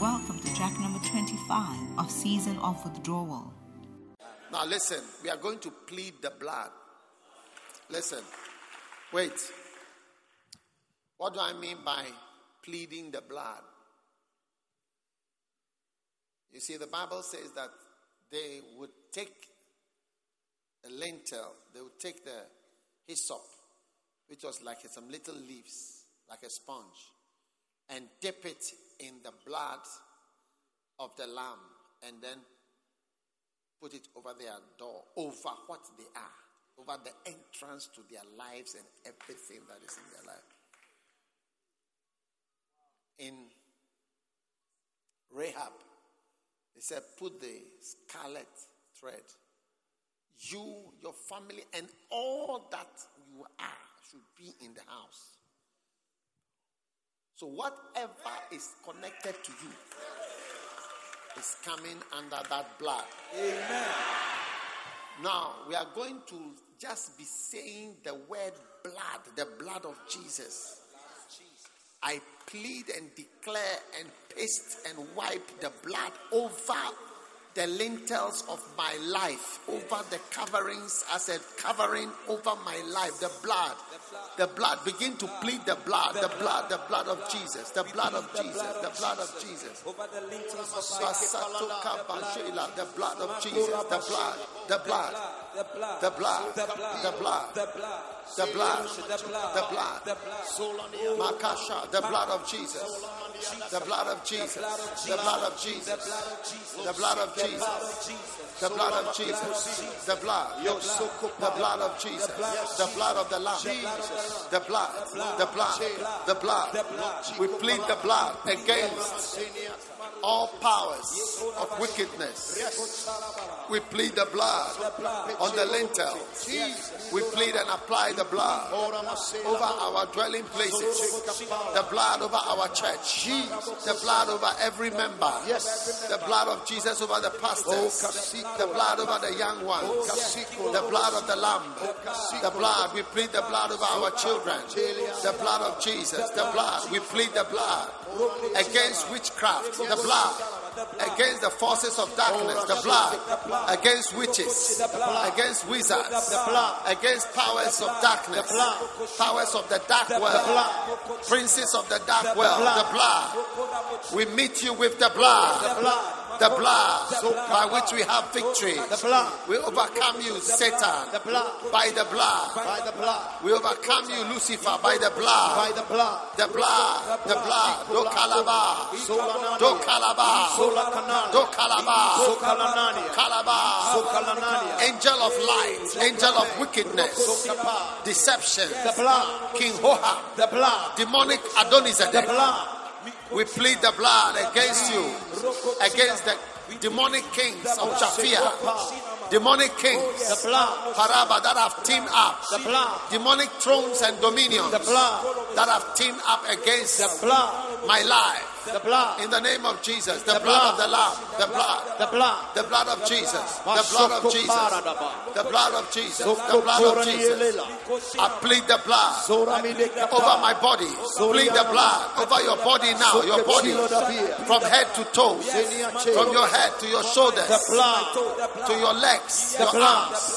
welcome to track number 25 of Season of Withdrawal. Now, listen, we are going to plead the blood. Listen, wait. What do I mean by pleading the blood? You see, the Bible says that they would take a lintel, they would take the hyssop, which was like some little leaves, like a sponge, and dip it in the blood of the lamb, and then put it over their door, over what they are, over the entrance to their lives and everything that is in their life. In Rahab, he said, Put the scarlet thread. You, your family, and all that you are should be in the house. So, whatever is connected to you is coming under that blood. Amen. Now, we are going to just be saying the word blood, the blood of Jesus. I plead and declare and paste and wipe the blood over the lintels of my life, over the coverings I said, covering over my life, the blood. The blood. Begin to plead the blood, the blood, the blood of Jesus, the blood of Jesus, the blood of Jesus. Over The blood of Jesus, the blood, the blood, the blood. The blood, the blood, the blood, the blood, the blood, the blood, the blood of Jesus the blood of Jesus, the blood of Jesus, the blood of Jesus, the blood of Jesus, the blood, the blood of Jesus, the blood of the Lamb, the blood, the blood, the blood. We plead the blood against all powers of wickedness. We plead the blood on the lintel. We plead and apply the blood over our dwelling places, the blood over our church, the blood over every member, Yes. the blood of Jesus over the pastors, oh, the blood over the young ones, oh, the blood of the Lamb, the blood. We plead the blood over our children, the blood of Jesus, the blood. We plead the blood against witchcraft, the blood against the forces of darkness, the blood, against witches, against wizards, against powers of darkness, powers of the dark world, princes of the dark world, the blood. We meet you with the blood. The blood by which we have victory. The blood. We overcome you, Satan, The blood. by the blood. By the blood. We overcome you, Lucifer, by the blood. By the blood, the blood. The blood. Do kalaba, do kalaba, do kalaba, kalaba. Angel of light, angel of wickedness, deception, King Hoha, the blood, demonic Adonizedek. the blood, We plead the blood against you, against the demonic kings of Japhia, demonic kings, the blood, Paraba, that have teamed up, the blood, demonic thrones and dominions the blood, that have teamed up against the blood, my life. The blood, In the name of Jesus, the, The blood, blood. of the Lamb, the blood, the blood, the blood of Jesus, the blood of Jesus, the blood of Jesus, the blood of Jesus. I plead the blood Zora Mide Kapa. over my body. Plead the blood over your body now, your body, from head to toes, from your head to your shoulders, The blood, to your legs, the your arms,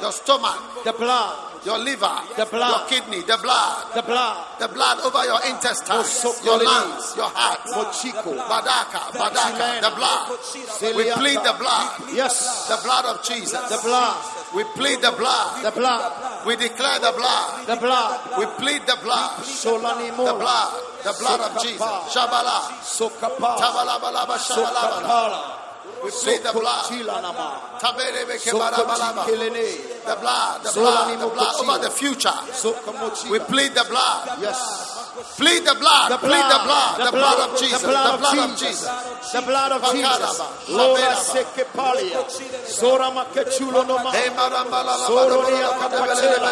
your stomach, the blood, your liver, The blood. your kidney, the blood, the blood, the blood over your intestines, your lungs, your heart, Mochiko. badaka, badaka, the blood. We plead the blood, Yes, the blood of Jesus. the blood, We plead the blood. the blood, We declare the blood. the blood, We plead the blood. The blood, the blood. Of Jesus. Shabala, Sokapa, tabalabalaba, shabalabala. Sokapala, We plead the blood. Sokochilanama, Taberebe kebarabalaba. Sokochikelene, The blood, the blood, the blood over the future. We plead the blood. Yes, Plead the blood. Plead the blood. The blood of Jesus. The blood of Jesus. The blood of Jesus. Lora seke palia. Sora makechulo no ma. Sora nia kapachela.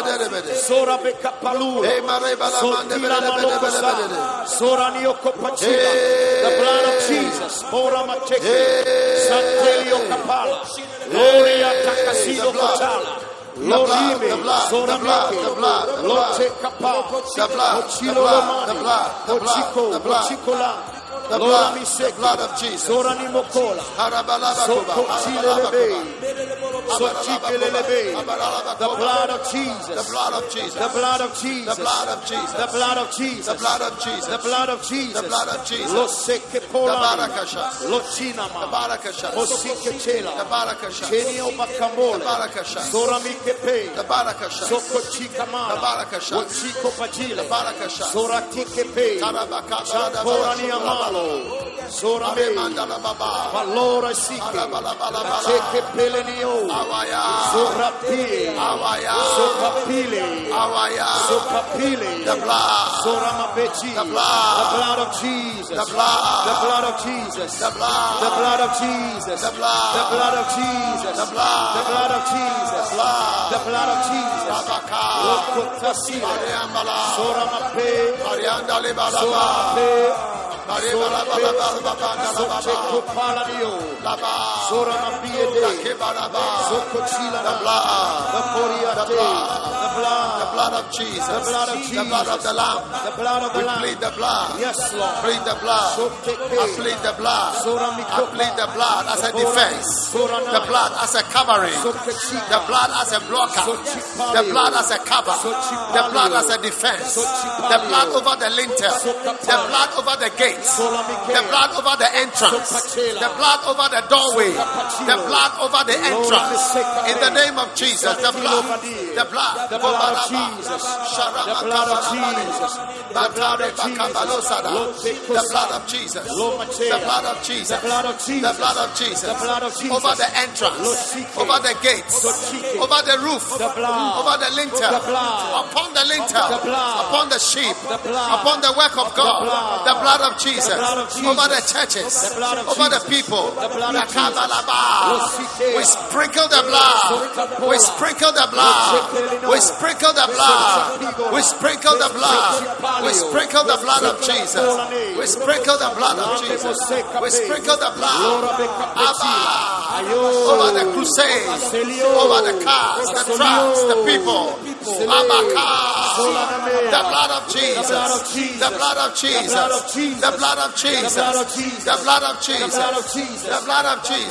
Sora bekapalu. Sora maloko Sora nio kopachela. The blood of Jesus. Mora mateke. Santelio kapala. Gloria takasilo kapala. Lorime, Zoramato, Lote Capa, Ochilo Romani, Ochico, Ochicola, the blood, the blood of Jesus. Zoranimokola, Harabala, Sokochilebe, the blood of Jesus. The blood of Jesus. the blood of Jesus, The blood of Jesus. the blood of Jesus, The blood of Jesus. the blood of Jesus, The blood of Jesus. Lo Seke The Polani, barakasha. Lo The Chinama, barakasha. Osike The Chela, barakasha. Chenio The Bakamole, barakasha. Zorami Kepe, The barakasha. Soko The Chikamala, barakasha. Ochiko The Pajile, barakasha. Zorati Kepe, Tarabakaba, Champorani Amalo, Zorame, Mandala Baba. Valora Pelenio, Awaya. Awaya. Awaya. The blood. The blood. the blood of Jesus, The blood. the blood of Jesus, The blood. the blood of Jesus, The blood. the blood of Jesus, The blood. the blood of Jesus, blood. the blood of Jesus. Rabaka. Lokotasile, Mariambala. Soramape, Marianda Libalaba. Sorape, Sote kupala dio. Soramapiede, Kebaraba. Sokochila, The blood. the Poriate, The blood. the blood, The blood of Jesus. The blood of The blood of the Lamb. the blood of the Lamb. plead the blood. Yes, Lord. Plead the blood. I plead the blood. I plead the blood as a defense. The blood as a covering. The blood as a blocker. The blood as a cover. The blood as a defense. The blood over the lintel. The blood over the gates. The blood over the entrance. The blood over the doorway the blood over the entrance. In the name of Jesus, the blood, the blood, the blood of Jesus, the blood of Jesus, the blood of Jesus, the blood of Jesus, the blood of Jesus, the blood of Jesus, over the entrance, over the gates, over the roof, over the lintel, upon the lintel, upon the sheep, upon the work of God, the blood of Jesus, over the churches, over the people. We sprinkle the blood. We sprinkle the blood. We sprinkle the blood. We sprinkle the blood. We sprinkle the blood of Jesus. We sprinkle the blood of Jesus. We sprinkle the blood. Abba. Over the crusades. Over the cars, the trucks, the people. Abaka. The blood of Jesus. The blood of Jesus. The blood of Jesus. The blood of Jesus. The blood of Jesus.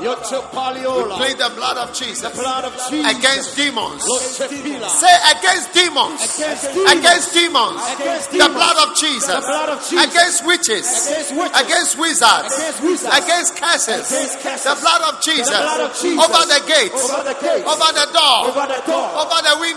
Yotopaliola. Plead the blood of Jesus The blood of Jesus. against demons. Say against demons. Against demons. Against demons. Against The blood of Jesus. The blood of Jesus. Against witches. Against witches. Against wizards. Against wizards. Against curses. Against curses. The blood of Jesus. The blood of Jesus. Over the gates. Over the gates. Over the door. Over the door. Over the window.